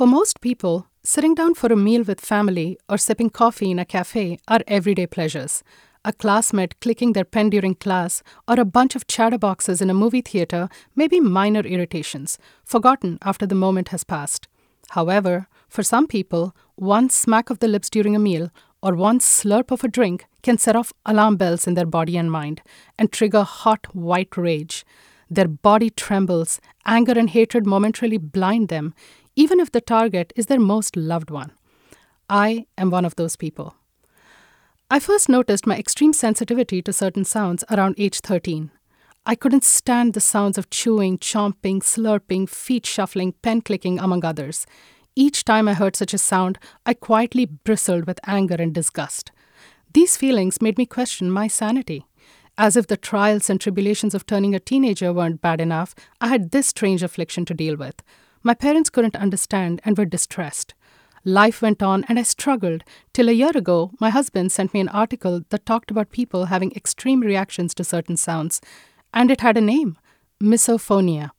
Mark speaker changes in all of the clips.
Speaker 1: For most people, sitting down for a meal with family or sipping coffee in a cafe are everyday pleasures. A classmate clicking their pen during class or a bunch of chatterboxes in a movie theater may be minor irritations, forgotten after the moment has passed. However, for some people, one smack of the lips during a meal or one slurp of a drink can set off alarm bells in their body and mind and trigger hot white rage. Their body trembles, anger and hatred momentarily blind them, even if the target is their most loved one. I am one of those people. I first noticed my extreme sensitivity to certain sounds around age 13. I couldn't stand the sounds of chewing, chomping, slurping, feet shuffling, pen clicking, among others. Each time I heard such a sound, I quietly bristled with anger and disgust. These feelings made me question my sanity. As if the trials and tribulations of turning a teenager weren't bad enough, I had this strange affliction to deal with. My parents couldn't understand and were distressed. Life went on and I struggled till a year ago, my husband sent me an article that talked about people having extreme reactions to certain sounds, and it had a name misophonia.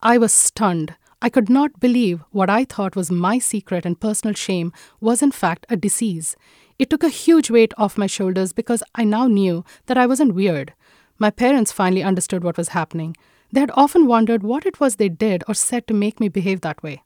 Speaker 1: I was stunned. I could not believe what I thought was my secret and personal shame was in fact a disease. It took a huge weight off my shoulders because I now knew that I wasn't weird. My parents finally understood what was happening. They had often wondered what it was they did or said to make me behave that way.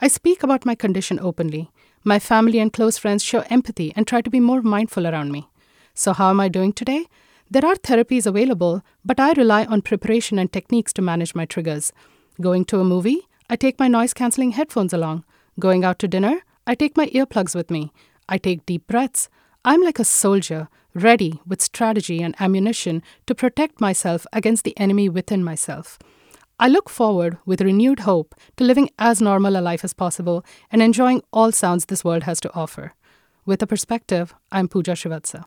Speaker 1: I speak about my condition openly. My family and close friends show empathy and try to be more mindful around me. So, how am I doing today? There are therapies available, but I rely on preparation and techniques to manage my triggers. Going to a movie, I take my noise cancelling headphones along. Going out to dinner, I take my earplugs with me. I take deep breaths. I'm like a soldier, ready with strategy and ammunition to protect myself against the enemy within myself. I look forward with renewed hope to living as normal a life as possible and enjoying all sounds this world has to offer. With a perspective, I'm Pooja Srivatsa.